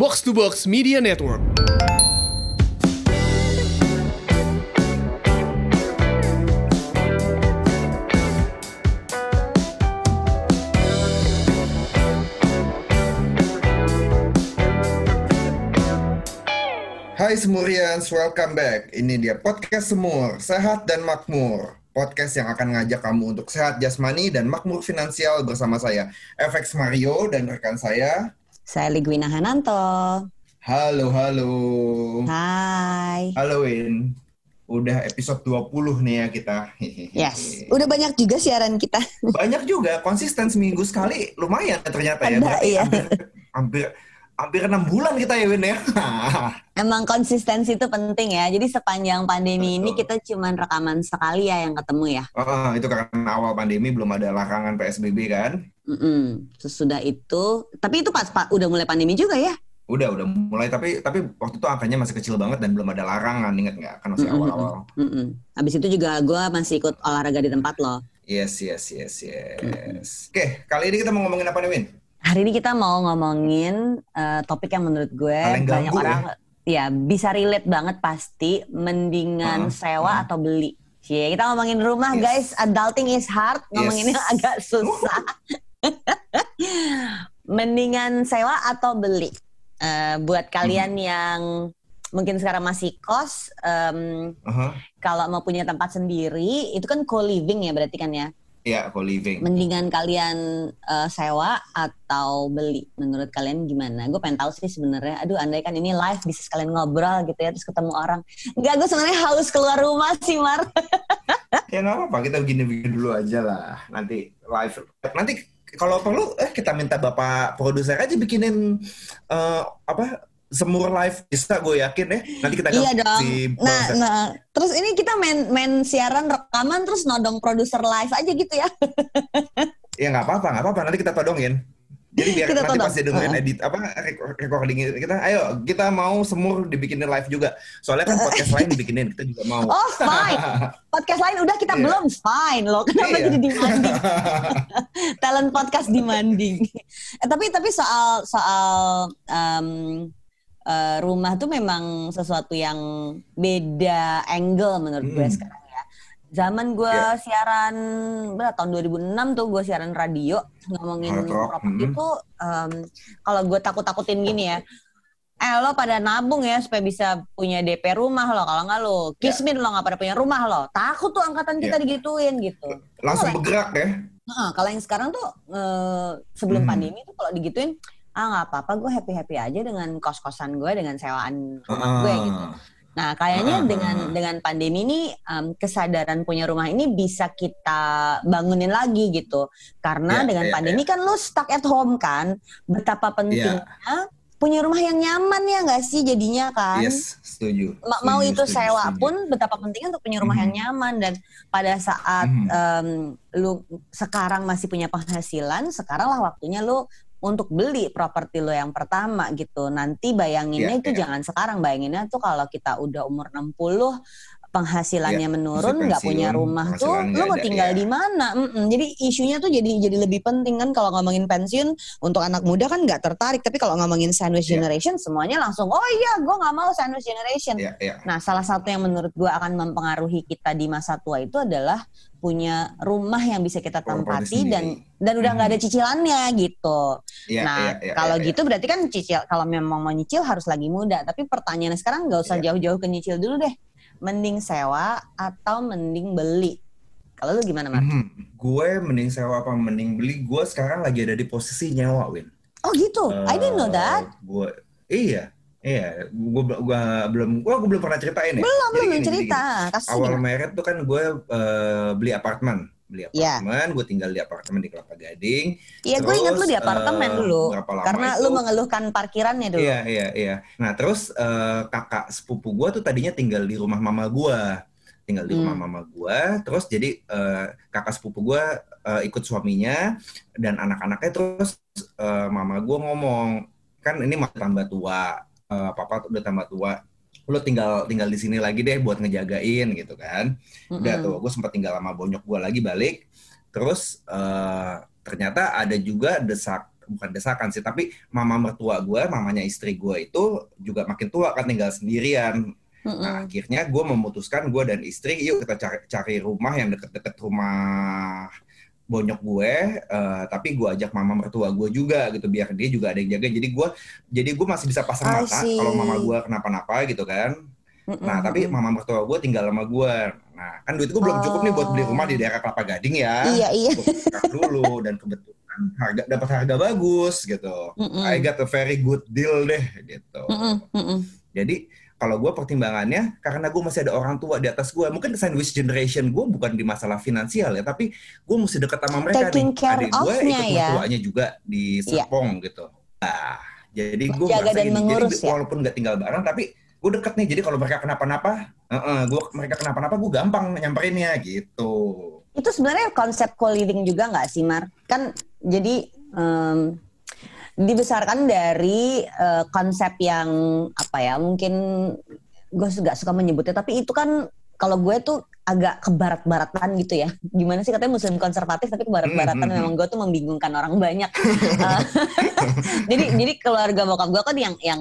Box to Box Media Network. Hai Semurians, welcome back. Ini dia podcast Semur, sehat dan makmur. Podcast yang akan ngajak kamu untuk sehat jasmani dan makmur finansial bersama saya, FX Mario dan rekan saya. Saya Ligwina Hananto. Halo, halo. Hai. Halo Win. Udah episode 20 nih ya kita. Yes. Udah banyak juga siaran kita. Banyak juga, konsisten seminggu sekali. Lumayan ternyata ya. Berarti iya. hampir, hampir hampir enam bulan kita ya Win ya. Emang konsistensi itu penting ya. Jadi sepanjang pandemi ini Betul. kita cuman rekaman sekali ya yang ketemu ya. Oh, itu karena awal pandemi belum ada larangan PSBB kan. Mm-mm. Sesudah itu, tapi itu pas pak udah mulai pandemi juga ya. Udah, udah mulai tapi tapi waktu itu angkanya masih kecil banget dan belum ada larangan, inget nggak? Kan masih awal-awal. Mm-mm. Habis itu juga gue masih ikut olahraga di tempat loh. Yes, yes, yes, yes. Oke, kali ini kita mau ngomongin apa nih, Win? Hari ini kita mau ngomongin eh, topik yang menurut gue Paling banyak orang ya bisa relate banget pasti. Mendingan Heeh, sewa heeh. atau beli. Cie, kita ngomongin rumah Yes. guys. Adulting is hard. Ngomonginnya Yes. agak susah. mendingan sewa atau beli. Eh, buat kalian Hmm. yang mungkin sekarang masih kos, em, Aha. kalau mau punya tempat sendiri, itu kan co-living ya berarti kan ya. Iya, co-living. Mendingan kalian eh, sewa atau beli? Menurut kalian gimana? Gue pengen tahu sih sebenarnya. Aduh, andai kan ini live bisa sekalian ngobrol gitu ya, terus ketemu orang. Enggak, gue sebenarnya haus keluar rumah sih, Mar. Ya nggak apa-apa, kita begini-begini dulu aja lah. Nanti live. Nanti kalau perlu, eh kita minta bapak produser aja bikinin eh, apa semur live bisa gue yakin ya. Nanti kita Iya dong. kasih Nah, nah, terus ini kita main main siaran rekaman terus nodong produser live aja gitu ya. Ya nggak apa-apa, nggak apa-apa. Nanti kita todongin. Jadi biar Kita nanti todong. pas dia dengerin edit apa recording kita, ayo kita mau semur dibikinin live juga. Soalnya kan podcast lain dibikinin kita juga mau. Oh, fine. Podcast lain udah kita Iya. belum fine loh. Kenapa Iya. jadi demanding? Talent podcast demanding. Eh, tapi tapi soal soal em, eh, rumah tuh memang sesuatu yang beda angle menurut gue Mm. sekarang ya. Zaman gue Iya. siaran berapa tahun 2006 tuh gue siaran radio ngomongin properti mm. tuh em, kalau gue takut-takutin gini ya. Eh lo pada nabung ya supaya bisa punya DP rumah lo kalau nggak lo kismin lo nggak pada punya rumah lo takut tuh angkatan kita Ya. digituin gitu. Langsung Kalau- bergerak ya. Nah, kalau yang sekarang tuh eh, sebelum Hmm. pandemi tuh kalau digituin ah nggak apa-apa gue happy happy aja dengan kos kosan gue dengan sewaan rumah gue Ah. gitu. Nah kayaknya Ah. dengan dengan pandemi ini em, kesadaran punya rumah ini bisa kita bangunin lagi gitu karena Ya, dengan ya, pandemi kan lu stuck at home kan betapa pentingnya Ya. punya rumah yang nyaman ya nggak sih jadinya kan. Yes, setuju. Ma- mau Setuju, itu setuju, sewa setuju. pun betapa pentingnya untuk punya rumah yang Mhm. nyaman dan pada saat Mhm. em, lu sekarang masih punya penghasilan sekarang lah waktunya lu untuk beli properti lo yang pertama gitu nanti bayanginnya Iya, itu iya. jangan sekarang bayanginnya tuh kalau kita udah umur 60 penghasilannya Iya, menurun nggak punya pensiun, rumah tuh lu mau tinggal iya. di mana Mm-mm. jadi isunya tuh jadi jadi lebih penting kan kalau ngomongin pensiun untuk anak muda kan nggak tertarik tapi kalau ngomongin sandwich Iya. generation semuanya langsung oh iya gue nggak mau sandwich generation Iya, iya. Nah, salah satu yang menurut gua akan mempengaruhi kita di masa tua itu adalah punya rumah yang bisa kita tempati dan dan udah nggak ada cicilannya gitu. Iya, nah, iya, iya, kalau iya, gitu berarti kan cicil kalau memang mau nyicil harus lagi muda. Tapi pertanyaannya sekarang nggak usah Iya. jauh-jauh ke nyicil dulu deh. Mending sewa atau mending beli? Kalau lu gimana, Mar? Mhm. Gue mending sewa apa mending beli? Gue sekarang lagi ada di posisi nyewa, Win. Oh gitu. I didn't know that. Gue, iya, iya. Gue gua belum, gue belum pernah ceritain ya. Belum, belum gini, cerita. gini. Kasih Awal gimana? meret tuh kan gue eh, beli apartemen, beli Iya. apartemen. Gue tinggal di apartemen di Kelapa Gading. Iya, gue ingat lu di apartemen eh, dulu. Karena itu? lu mengeluhkan parkirannya dulu. Iya, iya, iya. Nah, terus eh, kakak sepupu gue tuh tadinya tinggal di rumah mama gue. Tinggal di rumah Hmm. mama gue. Terus jadi eh, kakak sepupu gue eh, ikut suaminya dan anak-anaknya. Terus eh, mama gue ngomong, kan ini masih tambah tua. Eh, papa tuh udah tambah tua. Lo tinggal tinggal di sini lagi deh buat ngejagain gitu kan. Udah Mm-mm. tuh, gue sempat tinggal sama bonyok gue lagi balik. Terus eh, ternyata ada juga desak bukan desakan sih, tapi mama mertua gue, mamanya istri gue itu juga makin tua kan tinggal sendirian. Nah akhirnya gue memutuskan gue dan istri, yuk kita cari, cari rumah yang deket-deket rumah bonyok gue, uh, tapi gue ajak mama mertua gue juga gitu biar dia juga ada yang jaga. Jadi gue, jadi gue masih bisa pasang mata kalau mama gue kenapa-napa gitu kan. Nah tapi mama mertua gue tinggal sama gue. Nah kan duit gue belum cukup nih buat beli rumah di daerah Kelapa Gading ya. Iya iya. dulu dan kebetulan harga dapat harga bagus gitu. Mm-mm. I got a very good deal deh gitu. Mm-mm. Mm-mm. Jadi kalau gue pertimbangannya karena gue masih ada orang tua di atas gue mungkin sandwich generation gue bukan di masalah finansial ya tapi gue mesti dekat sama mereka Taking nih adik gue ikut ya. mertuanya juga di iya. Serpong yeah. gitu nah jadi gue merasa dan ini jadi ya? walaupun nggak tinggal bareng tapi gue deket nih jadi kalau mereka kenapa-napa uh-uh, gue mereka kenapa-napa gue gampang nyamperinnya gitu itu sebenarnya konsep co-living juga nggak sih Mar kan jadi um, dibesarkan dari uh, konsep yang apa ya mungkin gue gak suka menyebutnya tapi itu kan kalau gue tuh agak ke barat-baratan gitu ya. Gimana sih katanya muslim konservatif tapi ke barat-baratan mm -hmm. memang gue tuh membingungkan orang banyak. uh, jadi jadi keluarga bokap gue kan yang yang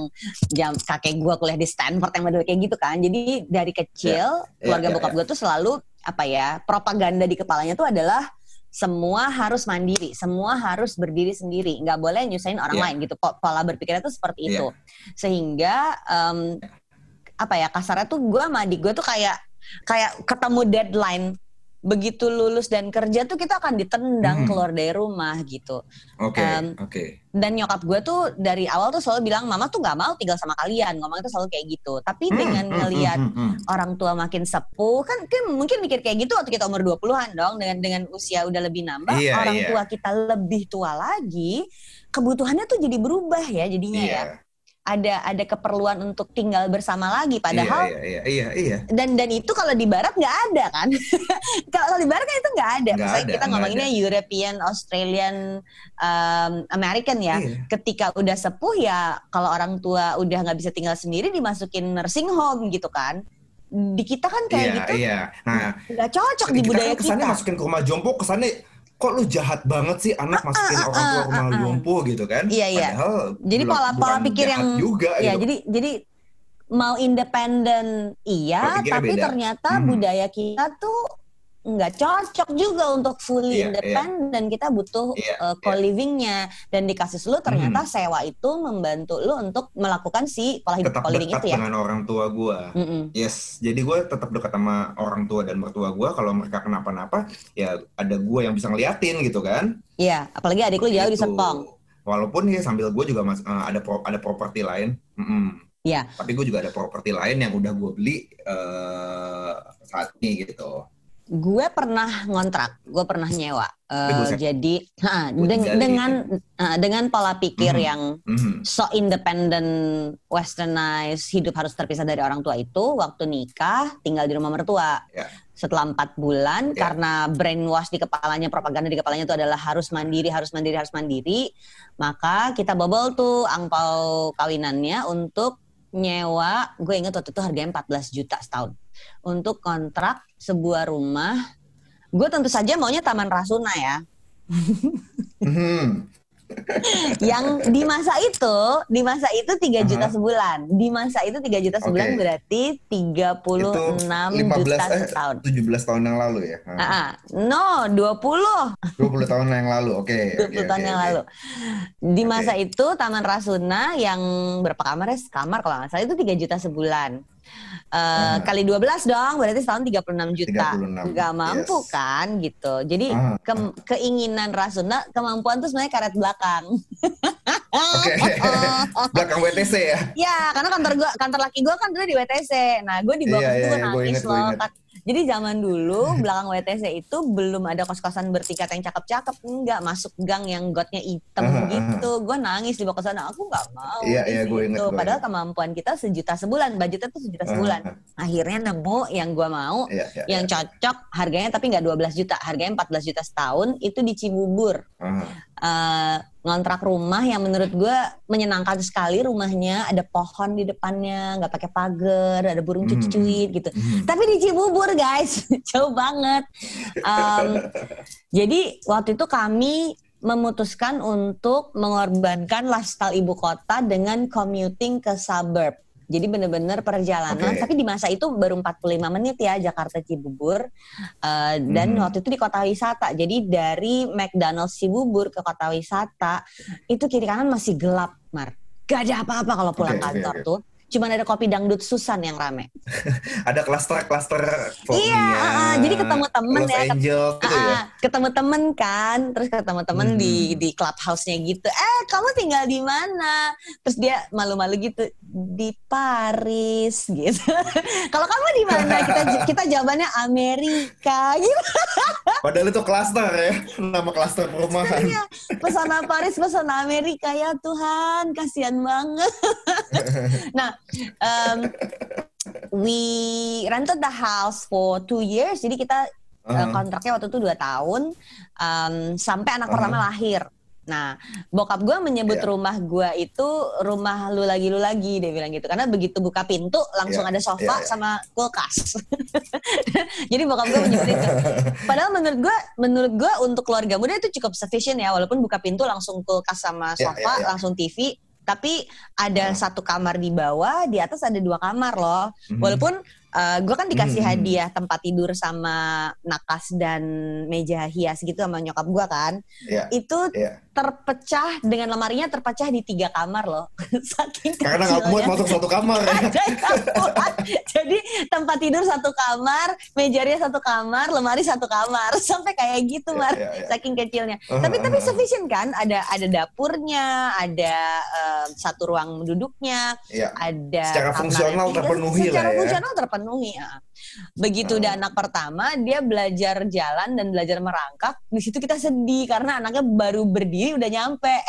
jam kakek gue kuliah di Stanford yang model kayak gitu kan. Jadi dari kecil yeah, keluarga yeah, bokap yeah. gue tuh selalu apa ya propaganda di kepalanya tuh adalah semua harus mandiri, semua harus berdiri sendiri, nggak boleh nyusahin orang yeah. lain gitu. Pola berpikirnya tuh seperti yeah. itu, sehingga um, apa ya kasarnya tuh gue sama adik gue tuh kayak kayak ketemu deadline begitu lulus dan kerja tuh kita akan ditendang hmm. keluar dari rumah gitu. Oke. Okay, um, Oke. Okay. Dan nyokap gue tuh dari awal tuh selalu bilang mama tuh nggak mau tinggal sama kalian, ngomong itu selalu kayak gitu. Tapi hmm, dengan hmm, ngelihat hmm, hmm, hmm. orang tua makin sepuh kan kan mungkin mikir kayak gitu waktu kita umur 20-an dong dengan dengan usia udah lebih nambah, iya, orang iya. tua kita lebih tua lagi, kebutuhannya tuh jadi berubah ya jadinya iya. ya ada ada keperluan untuk tinggal bersama lagi padahal iya iya iya, iya. dan dan itu kalau di barat nggak ada kan kalau di barat kan itu nggak ada gak misalnya ada, kita ngomonginnya ada. European Australian um, American ya iya. ketika udah sepuh ya kalau orang tua udah nggak bisa tinggal sendiri dimasukin nursing home gitu kan di kita kan kayak iya, gitu iya. nah nggak cocok di budaya kan kita masukin ke rumah jompo kesannya kok lu jahat banget sih anak ah, masukin uh, uh, orang tua rumah uh, uh, lumpuh gitu kan? Iya iya. Padahal jadi pola pola pikir yang juga. Iya gitu. jadi jadi mau independen iya, tapi beda. ternyata hmm. budaya kita tuh nggak cocok juga untuk fully yeah, independen. Yeah. Kita butuh yeah, uh, co-livingnya dan dikasih lu ternyata hmm. sewa itu membantu lu untuk melakukan si pola hidup co-living itu ya. dengan orang tua gua. Mm -mm. Yes, jadi gue tetap dekat sama orang tua dan mertua gua. Kalau mereka kenapa-napa, ya ada gua yang bisa ngeliatin gitu kan. Iya, apalagi adik lu jauh di Serpong. Walaupun ya sambil gue juga mas, uh, ada pro, ada properti lain. Mm -mm. Iya. Tapi gue juga ada properti lain yang udah gue beli uh, saat ini gitu gue pernah ngontrak, gue pernah nyewa. Uh, jadi ha, deng dengan uh, dengan pola pikir mm -hmm. yang mm -hmm. so independent, westernized, hidup harus terpisah dari orang tua itu, waktu nikah tinggal di rumah mertua. Yeah. Setelah empat bulan, yeah. karena brainwash di kepalanya, propaganda di kepalanya itu adalah harus mandiri, harus mandiri, harus mandiri, maka kita bobol tuh angpau kawinannya untuk nyewa, gue inget waktu itu harganya 14 juta setahun untuk kontrak sebuah rumah. Gue tentu saja maunya Taman Rasuna ya. Hmm. yang di masa itu, di masa itu tiga juta sebulan. Di masa itu tiga juta sebulan okay. berarti 36 itu 15, juta eh, setahun. 17 tahun yang lalu ya? Uh -huh. No, 20. 20 tahun yang lalu, oke. Okay, 20 okay, tahun okay, yang okay. lalu. Di masa okay. itu Taman Rasuna yang berapa kamar ya? Kamar kalau nggak salah itu tiga juta sebulan. Uh, uh. kali 12 dong, berarti setahun 36 juta. 36. Gak mampu yes. kan gitu. Jadi uh. ke keinginan Rasuna, kemampuan tuh sebenarnya karet belakang. Oke. Okay. belakang WTC ya? Ya, karena kantor gua, kantor laki gue kan dulu di WTC. Nah, gue di bawah yeah, itu yeah, nangis loh. Jadi zaman dulu belakang WTC itu belum ada kos-kosan bertingkat yang cakep-cakep, enggak masuk gang yang gotnya hitam uh, gitu. Gue nangis di bawah sana, aku nggak mau. Iya, iya, gue inget. Padahal kemampuan kita sejuta sebulan, budgetnya tuh sejuta sebulan. Uh, Akhirnya nemu yang gue mau, iya, iya, yang iya. cocok, harganya tapi nggak 12 juta, harganya 14 juta setahun, itu di Cibubur. Uh, uh, ngontrak rumah yang menurut gue menyenangkan sekali rumahnya ada pohon di depannya nggak pakai pagar ada burung hmm. cucuit gitu hmm. tapi di Cibubur guys jauh banget um, jadi waktu itu kami memutuskan untuk mengorbankan lifestyle ibu kota dengan commuting ke suburb. Jadi benar-benar perjalanan, Oke. tapi di masa itu baru 45 menit ya Jakarta Cibubur. Uh, dan Mhm. waktu itu di kota wisata. Jadi dari McDonald's Cibubur ke kota wisata itu kiri kanan masih gelap, Mar. Gak ada apa-apa kalau pulang oke, kantor oke. tuh. Cuman ada kopi dangdut Susan yang rame. Ada klaster-klaster Iya, ah, jadi ketemu temen Los ya, ket- Angeles gitu ya. Ah, ketemu temen kan, terus ketemu temen di Hmm. di clubhouse-nya gitu. Eh, kamu tinggal di mana? Terus dia malu-malu gitu di Paris gitu. Kalau kamu di mana? Kita kita jawabannya Amerika gitu. Padahal itu klaster ya, nama klaster perumahan. Iya, pesona Paris, pesona Amerika ya Tuhan, kasihan banget. nah, um, we rented the house for two years, jadi kita uh, Uh-huh. kontraknya waktu itu dua tahun um, sampai anak Uh-huh. pertama lahir. Nah, bokap gue menyebut Iya. rumah gue itu rumah lu lagi lu lagi dia bilang gitu karena begitu buka pintu langsung Iya, ada sofa iya, iya. sama kulkas. Jadi bokap gue menyebut itu. Padahal menurut gue, menurut gue untuk keluarga muda itu cukup sufficient ya, walaupun buka pintu langsung kulkas sama Ya, sofa, ya, ya. langsung TV. Tapi ada Hmm. satu kamar di bawah, di atas ada dua kamar loh. Mhm. Walaupun gue kan dikasih Mhm. hadiah tempat tidur sama nakas dan meja hias gitu sama nyokap gue kan, Iya, itu iya. Terpecah dengan lemarinya terpecah di tiga kamar loh. Saking Karena nggak muat masuk satu kamar. Ada yang kuat. Jadi tempat tidur satu kamar, meja satu kamar, lemari satu kamar, sampai kayak gitu, Mar. Iya, iya. Saking kecilnya. Uh-huh, Tapi tapi uh-huh. sufficient kan? Ada ada dapurnya, ada eh, satu ruang duduknya, Iya. ada Secara fungsional terpenuhi lah Secara ya. fungsional terpenuhi. ya. Begitu udah Uh. anak pertama, dia belajar jalan dan belajar merangkak. Di situ kita sedih karena anaknya baru berdiri udah nyampe.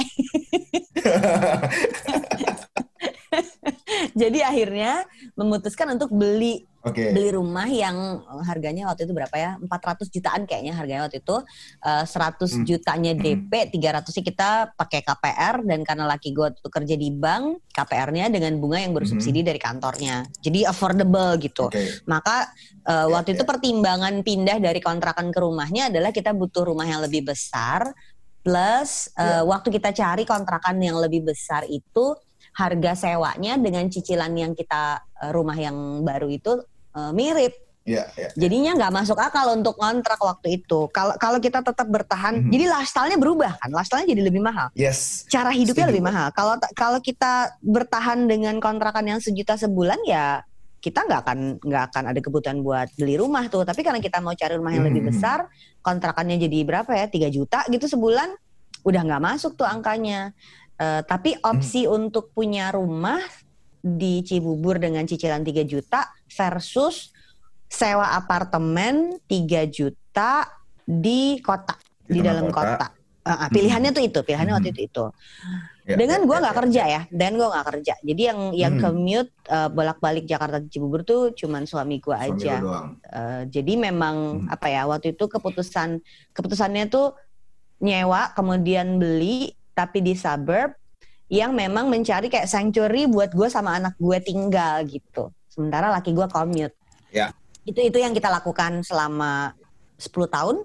Jadi akhirnya memutuskan untuk beli Oke. beli rumah yang harganya waktu itu berapa ya? 400 jutaan kayaknya harganya waktu itu. Eh, 100 Hmm. jutanya DP, 300 sih kita pakai KPR dan karena laki gue tuh kerja di bank, KPR-nya dengan bunga yang bersubsidi dari kantornya. Jadi affordable gitu. Hmm. Oke. Maka eh, Ya, waktu itu ya. pertimbangan pindah dari kontrakan ke rumahnya adalah kita butuh rumah yang lebih besar plus eh, Ya. waktu kita cari kontrakan yang lebih besar itu harga sewanya dengan cicilan yang kita eh, rumah yang baru itu eh, mirip. Iya, iya. Jadinya nggak masuk akal untuk kontrak waktu itu. Kalau kalau kita tetap bertahan, Mhm. jadi lifestyle-nya berubah kan, lifestyle-nya jadi lebih mahal Yes. cara hidupnya Setuju. lebih mahal. Kalau kalau kita bertahan dengan kontrakan yang sejuta sebulan ya kita nggak akan nggak akan ada kebutuhan buat beli rumah tuh. Tapi karena kita mau cari rumah yang lebih Hmm. besar, kontrakannya jadi berapa ya? 3 juta gitu sebulan, udah nggak masuk tuh angkanya. Eh, tapi opsi untuk punya rumah di Cibubur dengan cicilan 3 juta versus sewa apartemen 3 juta di kota di, tengah dalam kota. Ah, ah, pilihannya tuh itu, pilihannya waktu Hmm. itu itu. Ya, Dengan ya, gua ya, nggak ya, kerja ya. dan gua nggak kerja. Jadi yang yang Hmm. commute eh, bolak-balik Jakarta Cibubur tuh cuman suami Suami aja. lu doang. Eh, jadi memang Hmm. apa ya waktu itu keputusan keputusannya tuh nyewa kemudian beli tapi di suburb yang memang mencari kayak sanctuary buat gue sama anak gue tinggal gitu. Sementara laki gue commute. Ya. Itu itu yang kita lakukan selama 10 tahun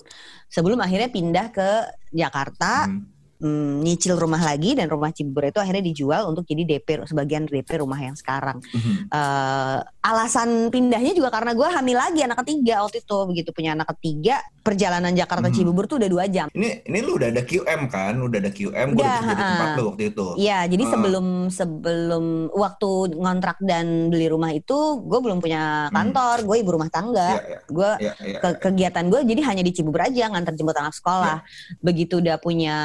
sebelum akhirnya pindah ke Jakarta Hmm. Mm, nyicil rumah lagi dan rumah Cibubur itu akhirnya dijual untuk jadi DP sebagian DP rumah yang sekarang. Mhm. Eh, alasan pindahnya juga karena gue hamil lagi anak ketiga waktu itu begitu punya anak ketiga perjalanan Jakarta Mhm. Cibubur tuh udah dua jam. Ini ini lu udah ada QM kan? Udah ada QM, gue Udah, udah kerja di tempat lu waktu itu. Iya, jadi Ah. sebelum sebelum waktu ngontrak dan beli rumah itu gue belum punya Hmm. kantor, gue ibu rumah Iya, tangga. iya. Gue Iya, iya. ke kegiatan gue jadi hanya di Cibubur aja nganter jemput anak sekolah. Iya. Begitu udah punya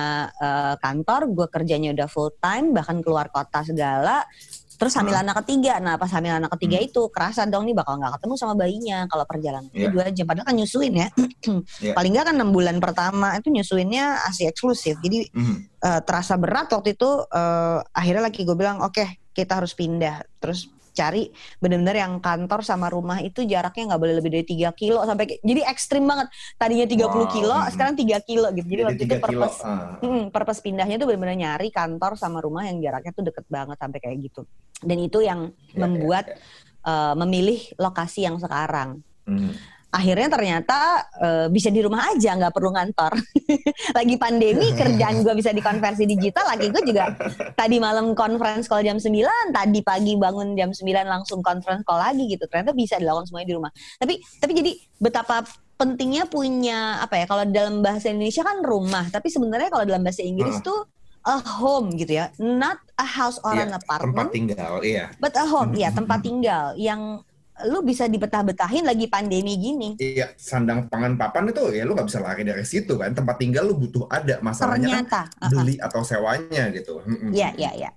eh, kantor, gue kerjanya udah full time, bahkan keluar kota segala. Terus hamil Ah. anak ketiga. Nah, pas hamil anak ketiga Hmm. itu kerasa dong nih bakal nggak ketemu sama bayinya kalau perjalanan itu Iya. dua jam. Padahal kan nyusuin ya. Iya. Paling nggak kan enam bulan pertama itu nyusuinnya asli eksklusif. Jadi Mhm. eh, terasa berat waktu itu. eh, akhirnya lagi gue bilang, oke kita harus pindah. Terus cari benar-benar yang kantor sama rumah itu jaraknya nggak boleh lebih dari 3 kilo sampai jadi ekstrim banget tadinya 30 Wow, kilo hmm. sekarang 3 kilo gitu jadi, Jadi waktu itu 3 kilo. purpose ah. Hmm, purpose pindahnya tuh benar-benar nyari kantor sama rumah yang jaraknya tuh deket banget sampai kayak gitu. Dan itu yang Ya, membuat ya, ya. eh, memilih lokasi yang sekarang. Mhm. Akhirnya ternyata uh, bisa di rumah aja nggak perlu ngantor. Lagi pandemi kerjaan gue bisa dikonversi digital lagi gue juga tadi malam conference call jam 9 tadi pagi bangun jam 9 langsung conference call lagi gitu. Ternyata bisa dilakukan semuanya di rumah. Tapi tapi jadi betapa pentingnya punya apa ya kalau dalam bahasa Indonesia kan rumah tapi sebenarnya kalau dalam bahasa Inggris uh. tuh a home gitu ya. Not a house or yeah, an apartment tempat tinggal iya. but a home ya tempat tinggal yang lu bisa dibetah-betahin lagi pandemi gini. Iya, sandang pangan papan itu ya lu nggak bisa lari dari situ kan. Tempat tinggal lu butuh ada masalahnya Ternyata, kan beli uh-uh. atau sewanya gitu. Iya, iya, iya.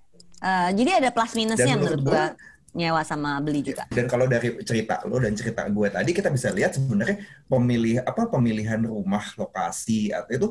Uh, jadi ada plus minusnya menurut, gua nyewa sama beli juga. Dan kalau dari cerita lo dan cerita gue tadi kita bisa lihat sebenarnya pemilih apa pemilihan rumah lokasi atau itu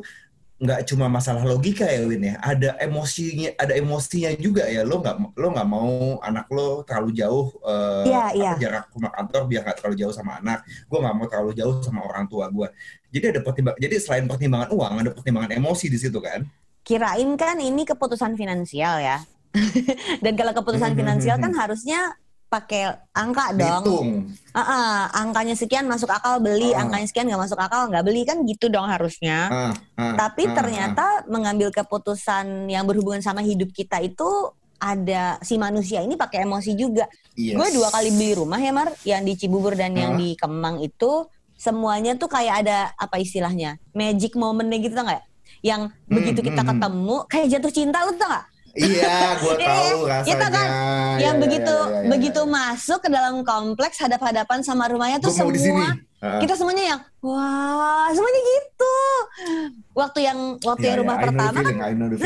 nggak cuma masalah logika ya Win ya. Ada emosinya ada emosinya juga ya. Lo nggak lo nggak mau anak lo terlalu jauh uh, yeah, yeah. jarak rumah kantor biar nggak terlalu jauh sama anak. Gue nggak mau terlalu jauh sama orang tua gue jadi ada pertimbang jadi selain pertimbangan uang ada pertimbangan emosi di situ kan? Kirain kan ini keputusan finansial ya. Dan kalau keputusan finansial kan harusnya pakai angka dong. Uh -uh, angkanya sekian masuk akal beli, uh. angkanya sekian nggak masuk akal nggak beli kan gitu dong harusnya. Uh, uh, Tapi uh, ternyata uh. mengambil keputusan yang berhubungan sama hidup kita itu ada si manusia ini pakai emosi juga. Yes. Gue dua kali beli rumah ya Mar, yang di Cibubur dan uh. yang di Kemang itu semuanya tuh kayak ada apa istilahnya magic momentnya gitu nggak? Yang hmm, begitu kita hmm, hmm. ketemu kayak jatuh cinta lu tuh nggak? Iya, gue iya, tahu rasanya. Itu kan yang ya, begitu ya, ya, ya, begitu masuk ke dalam kompleks hadap-hadapan sama rumahnya tuh gua semua kita semuanya yang wah semuanya gitu. Waktu yang waktu ya, yang rumah ya, pertama kan,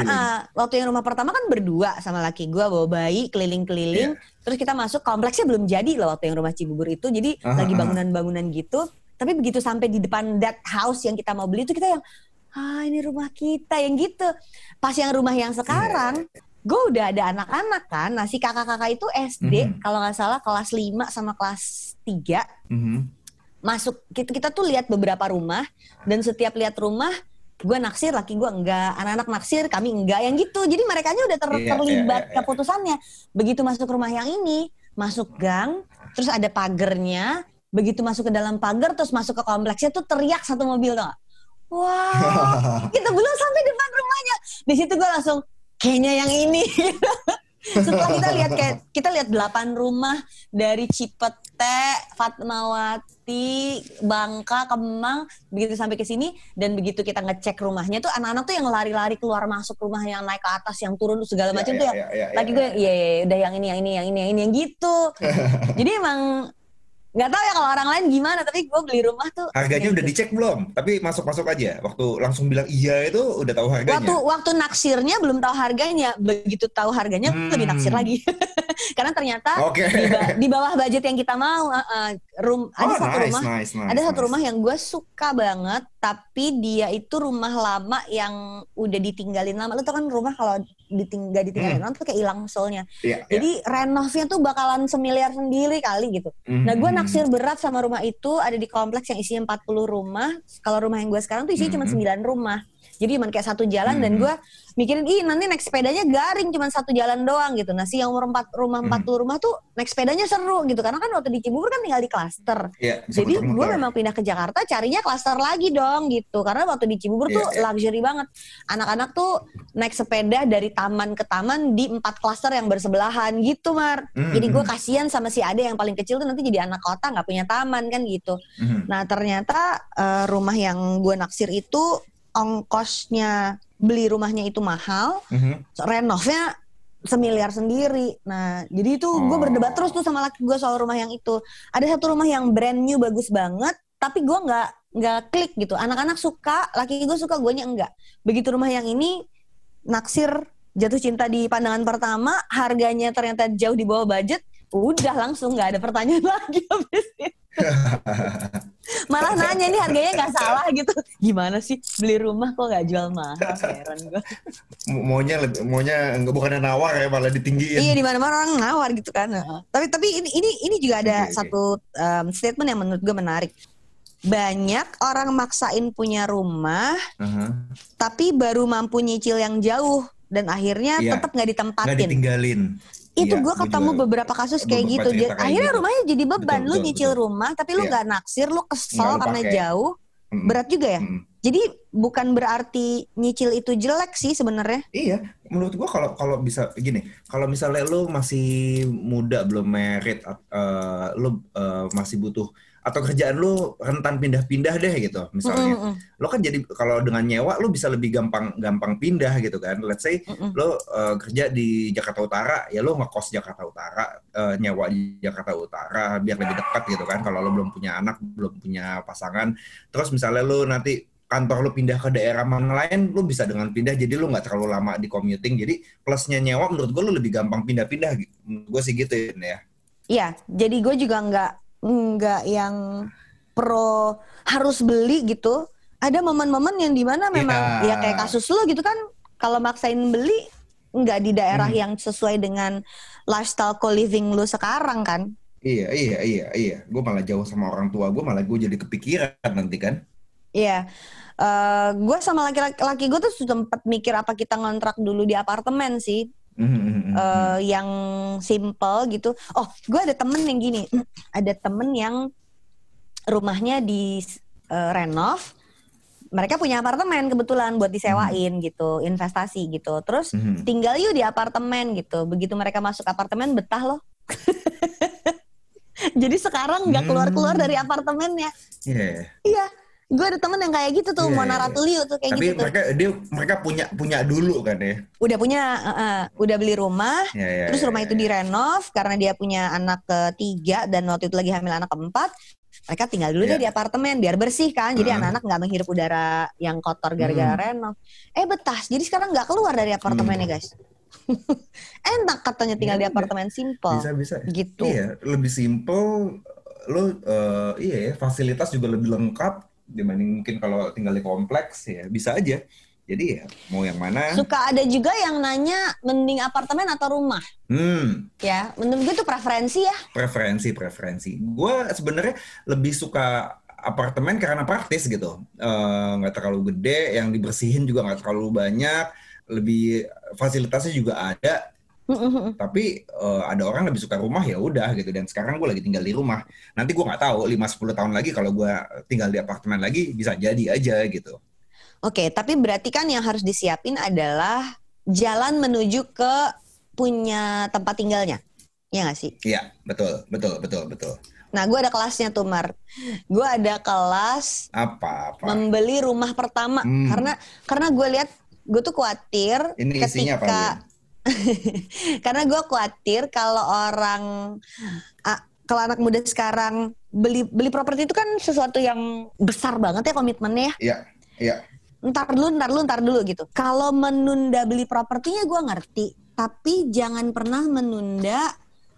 nah, waktu yang rumah pertama kan berdua sama laki gue bawa bayi keliling-keliling. Ya. Terus kita masuk kompleksnya belum jadi loh waktu yang rumah Cibubur itu. Jadi uh, lagi bangunan-bangunan gitu. Tapi begitu sampai di depan that house yang kita mau beli itu kita yang ah ini rumah kita yang gitu. Pas yang rumah yang sekarang, yeah. gue udah ada anak-anak kan. Nah si kakak-kakak itu SD, mm -hmm. kalau nggak salah kelas 5 sama kelas 3. Mm -hmm. Masuk, kita, kita tuh lihat beberapa rumah, dan setiap lihat rumah, gue naksir, laki gue enggak, anak-anak naksir, kami enggak, yang gitu. Jadi mereka udah ter yeah, terlibat yeah, yeah, keputusannya. Begitu masuk rumah yang ini, masuk gang, terus ada pagernya, begitu masuk ke dalam pagar, terus masuk ke kompleksnya tuh teriak satu mobil tuh Wow, kita belum sampai depan rumahnya. Di situ gue langsung kayaknya yang ini. Setelah kita lihat kayak kita lihat delapan rumah dari Cipete, Fatmawati, Bangka, Kemang, begitu sampai ke sini dan begitu kita ngecek rumahnya tuh anak-anak tuh yang lari-lari keluar masuk rumah yang naik ke atas, yang turun segala ya, macam ya, tuh ya, ya, ya, lagi ya, gue iya, iya udah yang ini yang ini yang ini yang ini yang gitu. Jadi emang nggak tahu ya kalau orang lain gimana tapi gue beli rumah tuh harganya udah gitu. dicek belum tapi masuk masuk aja waktu langsung bilang iya itu udah tahu harganya waktu waktu naksirnya belum tahu harganya begitu tahu harganya hmm. lebih naksir lagi karena ternyata okay. di, ba di bawah budget yang kita mau uh, uh, room oh, ada satu rumah nice, nice, ada nice. satu rumah yang gue suka banget tapi dia itu rumah lama yang udah ditinggalin lama lo tau kan rumah kalau ditinggal ditinggalin hmm. tuh kayak hilang soulnya. Yeah, iya. Jadi yeah. renovnya tuh bakalan semiliar sendiri kali gitu. Mm. Nah gue naksir berat sama rumah itu ada di kompleks yang isinya 40 rumah. Kalau rumah yang gue sekarang tuh isinya mm. cuma 9 rumah. Jadi cuma kayak satu jalan mm. dan gue mikirin ih nanti naik sepedanya garing cuma satu jalan doang gitu. Nah si yang umur empat rumah 40 mm. rumah tuh naik sepedanya seru gitu karena kan waktu di Cibubur kan tinggal di klaster. Yeah, Jadi gue memang pindah ke Jakarta carinya klaster lagi dong gitu. Karena waktu di Cibubur yeah, tuh yeah. luxury banget. Anak-anak tuh naik sepeda dari taman ke taman di empat klaster yang bersebelahan gitu Mar. Mm. Jadi gue kasihan sama si Ade yang paling kecil tuh nanti jadi anak kota nggak punya taman kan gitu. Mm. Nah ternyata uh, rumah yang gue naksir itu ongkosnya beli rumahnya itu mahal, mm-hmm. renovnya semiliar sendiri. Nah, jadi itu oh. gue berdebat terus tuh sama laki gue soal rumah yang itu. Ada satu rumah yang brand new bagus banget, tapi gue nggak nggak klik gitu. Anak-anak suka, laki gue suka, gue enggak. Begitu rumah yang ini naksir jatuh cinta di pandangan pertama, harganya ternyata jauh di bawah budget, udah langsung nggak ada pertanyaan lagi habis itu. Malah nanya ini harganya nggak salah gitu. Gimana sih beli rumah kok nggak jual mahal? Heran gue. Maunya maunya nggak bukan nawar ya malah ditinggiin. Iya di mana-mana orang nawar gitu kan. Uh. Tapi tapi ini ini ini juga ada okay, satu Um, statement yang menurut gue menarik. Banyak orang maksain punya rumah, uh -huh. tapi baru mampu nyicil yang jauh dan akhirnya yeah. tetap nggak ditempatin. Nggak ditinggalin. Itu Iya, gue gua ketemu juga beberapa kasus kayak beberapa gitu. kayak akhirnya gitu. rumahnya jadi beban. Betul, lu betul, nyicil betul. rumah, tapi lu Iya. nggak naksir, lu kesel Nggak lu karena pakai. jauh. Mm-mm. Berat juga ya. Mm-mm. Jadi bukan berarti nyicil itu jelek sih sebenarnya. Iya, menurut gua kalau kalau bisa gini, kalau misalnya lu masih muda belum merit, eh, lu eh, masih butuh atau kerjaan lu rentan pindah-pindah deh gitu, misalnya. Mm-mm, Lo kan jadi kalau dengan nyewa lu bisa lebih gampang gampang pindah gitu kan. Let's say mm-mm. lo eh, kerja di Jakarta Utara, ya lo ngekos Jakarta Utara, eh, nyewa di Jakarta Utara biar lebih dekat gitu kan. Kalau lo belum punya anak, belum punya pasangan, terus misalnya lo nanti kantor lo pindah ke daerah mana lain, lo bisa dengan pindah, jadi lo nggak terlalu lama di commuting. Jadi plusnya nyewa menurut gue lo lebih gampang pindah-pindah. Gue sih gitu ya. Iya, jadi gue juga nggak nggak yang pro harus beli gitu. Ada momen-momen yang di mana memang Iya. ya kayak kasus lo gitu kan, kalau maksain beli nggak di daerah Hmm. yang sesuai dengan lifestyle co-living lu sekarang kan? Iya, iya, iya, iya. Gue malah jauh sama orang tua gue, malah gue jadi kepikiran nanti kan. Iya. Eh gue sama laki-laki laki gue tuh sempat mikir apa kita ngontrak dulu di apartemen sih, Mhm, eh, yang simple gitu. Oh, gue ada temen yang gini, ada temen yang rumahnya di eh, renov, mereka punya apartemen kebetulan buat disewain gitu, investasi gitu. Terus Mhm. tinggal yuk di apartemen gitu. Begitu mereka masuk apartemen betah loh. Jadi sekarang nggak keluar-keluar dari apartemennya. Iya. Iya, gue ada temen yang kayak gitu tuh, Iya, Mona iya, iya. Tuh kayak Tapi gitu tuh. mereka dia mereka punya punya dulu kan ya. Udah punya, eh, eh, udah beli rumah, Ya, ya, terus ya, rumah ya, itu ya. direnov karena dia punya anak ketiga dan waktu itu lagi hamil anak keempat. Mereka tinggal dulu Iya. deh di apartemen biar bersih kan. Jadi anak-anak nggak menghirup udara yang kotor gara-gara Hmm. renov. Eh betah. Jadi sekarang nggak keluar dari apartemennya guys. Enak katanya tinggal Ya di apartemen simple. Bisa bisa. Gitu. Iya, lebih simple. Lo eh, iya ya, fasilitas juga lebih lengkap dibanding mungkin kalau tinggal di kompleks ya bisa aja. Jadi ya mau yang mana? Suka ada juga yang nanya mending apartemen atau rumah. Hmm, Ya, menurut gue itu preferensi ya. preferensi preferensi. Gue sebenarnya lebih suka apartemen karena praktis gitu. Eh, nggak terlalu gede, yang dibersihin juga nggak terlalu banyak, lebih fasilitasnya juga ada. Tapi eh, ada orang lebih suka rumah ya udah gitu. Dan sekarang gue lagi tinggal di rumah. Nanti gue nggak tahu 5-10 tahun lagi kalau gue tinggal di apartemen lagi bisa jadi aja gitu. Oke, tapi berarti kan yang harus disiapin adalah jalan menuju ke punya tempat tinggalnya. Ya nggak sih? Iya betul betul betul betul. Nah, gue ada kelasnya tuh, Mar. Gue ada kelas Apa apa? membeli rumah pertama. Hmm. Karena karena gue lihat, gue tuh khawatir Ini isinya apa? karena gue khawatir kalau orang... kalau anak muda sekarang beli beli properti itu kan sesuatu yang besar banget ya komitmennya ya. Iya iya. ntar dulu, ntar dulu, ntar dulu gitu. Kalau menunda beli propertinya gue ngerti, tapi jangan pernah menunda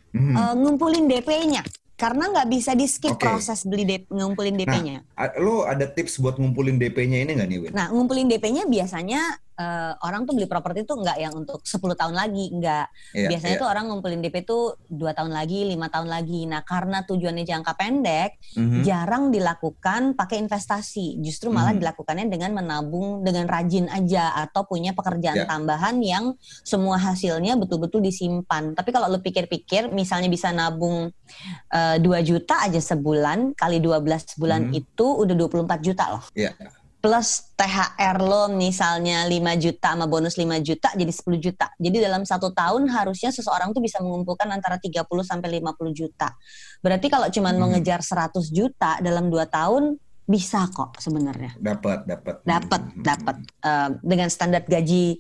Hmm. eh, ngumpulin DP-nya. Karena nggak bisa di skip Oke. proses beli DP, ngumpulin DP-nya. A- Lo ada tips buat ngumpulin DP-nya ini nggak nih Win? Nah, ngumpulin DP-nya biasanya eh, orang tuh beli properti tuh nggak yang untuk 10 tahun lagi, nggak. Iya, biasanya iya. tuh orang ngumpulin DP tuh dua tahun lagi, lima tahun lagi. Nah, karena tujuannya jangka pendek, Mhm. jarang dilakukan pakai investasi. Justru malah Mhm. dilakukannya dengan menabung dengan rajin aja atau punya pekerjaan Ya. tambahan yang semua hasilnya betul-betul disimpan. Tapi kalau lu pikir-pikir, misalnya bisa nabung eh, 2 juta aja sebulan kali 12 bulan Mhm. itu udah 24 juta loh. Iya. Plus THR lo misalnya 5 juta sama bonus 5 juta jadi 10 juta. Jadi dalam satu tahun harusnya seseorang tuh bisa mengumpulkan antara 30 sampai 50 juta. Berarti kalau cuman Hmm. ngejar 100 juta dalam 2 tahun bisa kok sebenarnya. Dapat dapat. Dapat, Mhm. dapat Eh, dengan standar gaji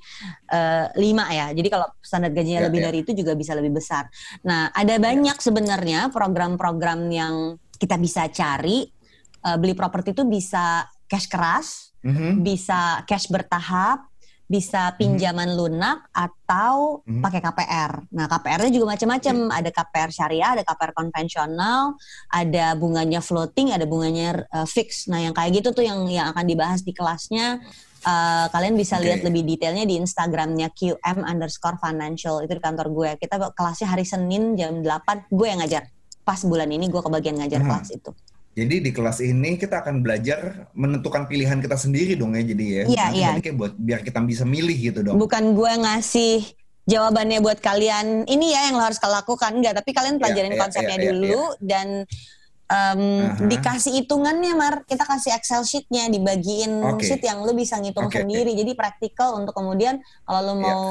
eh, 5 ya. Jadi kalau standar gajinya Ya, lebih ya. dari itu juga bisa lebih besar. Nah, ada banyak sebenarnya program-program yang kita bisa cari Eh, beli properti itu bisa cash keras, Mhm. bisa cash bertahap, bisa pinjaman lunak atau Mhm. pakai KPR. Nah, KPR-nya juga macam-macam. Ada KPR syariah, ada KPR konvensional, ada bunganya floating, ada bunganya uh, fix. Nah, yang kayak gitu tuh yang yang akan dibahas di kelasnya. Uh, kalian bisa Oke. lihat lebih detailnya di Instagramnya QM underscore financial itu di kantor gue. Kita kelasnya hari Senin jam 8 gue yang ngajar. Pas bulan ini gue kebagian ngajar Hmm. kelas itu. Jadi di kelas ini kita akan belajar menentukan pilihan kita sendiri dong ya jadi ya. Iya, iya. kayak buat biar kita bisa milih gitu dong. Bukan gue ngasih jawabannya buat kalian ini ya yang lo harus lakukan enggak tapi kalian Iya, pelajarin iya, konsepnya iya, dulu dan em, Aha. dikasih hitungannya mar kita kasih excel sheetnya dibagiin Oke. sheet yang lo bisa ngitung oke. sendiri jadi praktikal untuk kemudian kalau lo mau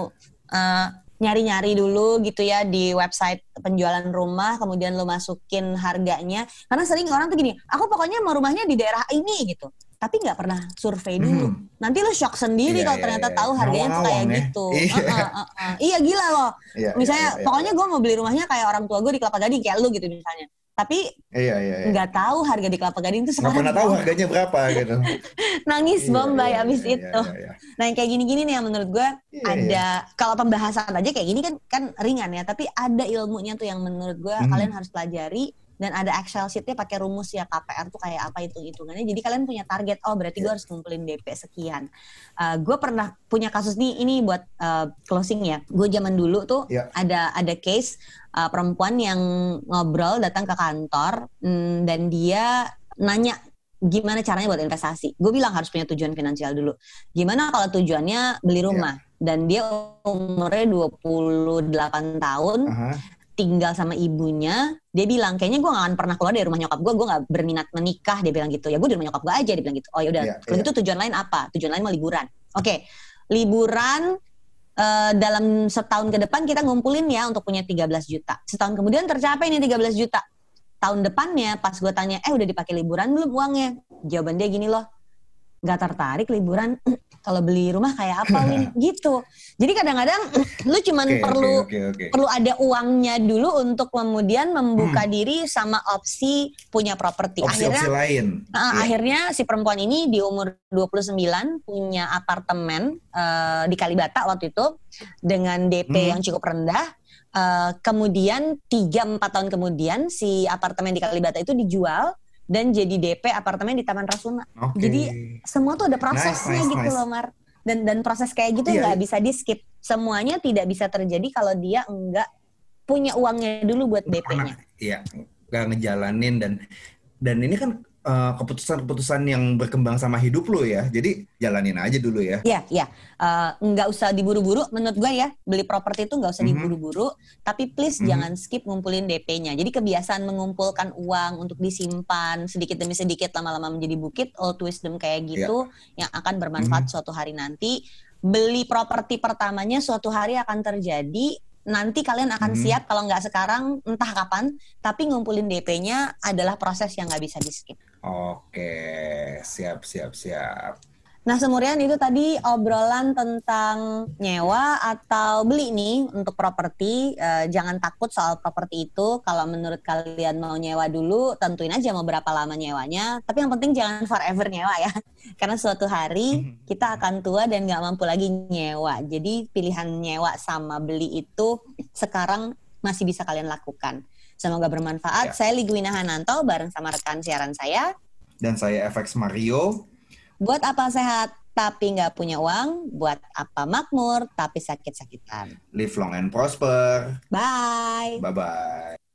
eh, nyari-nyari dulu gitu ya di website penjualan rumah kemudian lo masukin harganya karena sering orang tuh gini aku pokoknya mau rumahnya di daerah ini gitu tapi nggak pernah survei dulu Hmm. nanti lo shock sendiri Iya, kalau iya, ternyata iya. tahu harganya tuh kayak ya. gitu Iya. Heeh, heeh. iya gila loh Iya, misalnya iya, iya, pokoknya gue mau beli rumahnya kayak orang tua gue di Kelapa Gading kayak lu gitu misalnya tapi Iya, iya, iya. nggak tahu harga di Kelapa Gading itu Nggak sekarang pernah tahu harganya berapa gitu. nangis Iya, bombay iya, abis iya, itu iya, iya. nah yang kayak gini-gini nih yang menurut gue Iya, ada kalau pembahasan aja kayak gini kan kan ringan ya tapi ada ilmunya tuh yang menurut gue Hmm. kalian harus pelajari dan ada Excel sheetnya pakai rumus ya KPR tuh kayak apa hitung hitungannya jadi kalian punya target oh berarti gue Iya. harus ngumpulin DP sekian gue pernah punya kasus nih ini buat uh, closing ya gue zaman dulu tuh Iya. ada ada case uh, perempuan yang ngobrol datang ke kantor mm, dan dia nanya gimana caranya buat investasi. Gue bilang harus punya tujuan finansial dulu. Gimana kalau tujuannya beli rumah dan dia umurnya 28 tahun, Aha. Tinggal sama ibunya. Dia bilang kayaknya gue gak akan pernah keluar dari rumah nyokap gue. Gue gak berminat menikah. Dia bilang gitu. Ya gue di rumah nyokap gue aja. Dia bilang gitu. Oh ya udah. Iya, Kalau iya. gitu tujuan lain apa? Tujuan lain mau liburan. Oke, liburan eh, dalam setahun ke depan kita ngumpulin ya untuk punya 13 juta. Setahun kemudian tercapai nih 13 juta. Tahun depannya pas gue tanya, eh udah dipakai liburan belum uangnya? Jawaban dia gini loh, nggak tertarik liburan. Kalau beli rumah kayak apa Win? gitu. Jadi kadang-kadang lu cuman Oke, perlu oke, oke, oke. perlu ada uangnya dulu untuk kemudian membuka diri sama opsi punya properti. Akhirnya Opsi-opsi lain. Nah, Iya. akhirnya si perempuan ini di umur 29 punya apartemen eh, di Kalibata waktu itu dengan DP Hmm. yang cukup rendah. Eh, kemudian 3-4 tahun kemudian si apartemen di Kalibata itu dijual dan jadi DP apartemen di Taman Rasuna. Oke. Jadi semua tuh ada prosesnya nice, gitu nice. loh Mar. Dan dan proses kayak gitu Iya, nggak bisa di skip. Semuanya tidak bisa terjadi kalau dia enggak punya uangnya dulu buat DP-nya. Iya, nggak ngejalanin dan dan ini kan eh, keputusan-keputusan yang berkembang sama hidup lo ya. Jadi jalanin aja dulu ya. Iya, iya. Nggak usah diburu-buru. Menurut gue ya, beli properti itu nggak usah Mhm. diburu-buru. Tapi please Mhm. jangan skip ngumpulin DP-nya. Jadi kebiasaan mengumpulkan uang untuk disimpan sedikit demi sedikit lama-lama menjadi bukit, old wisdom kayak gitu, yang akan bermanfaat Mhm. suatu hari nanti. Beli properti pertamanya suatu hari akan terjadi. Nanti kalian akan Mhm. siap kalau nggak sekarang entah kapan. Tapi ngumpulin DP-nya adalah proses yang nggak bisa di skip. Oke, siap, siap, siap. Nah, semurian itu tadi obrolan tentang nyewa atau beli nih untuk properti. Eh, jangan takut soal properti itu. Kalau menurut kalian mau nyewa dulu, tentuin aja mau berapa lama nyewanya. Tapi yang penting jangan forever nyewa ya. Karena suatu hari kita akan tua dan nggak mampu lagi nyewa. Jadi pilihan nyewa sama beli itu sekarang masih bisa kalian lakukan. Semoga bermanfaat. Ya. Saya Ligwina Hananto bareng sama rekan siaran saya. Dan saya FX Mario. Buat apa sehat tapi nggak punya uang? Buat apa makmur tapi sakit-sakitan? Live long and prosper. Bye. Bye-bye.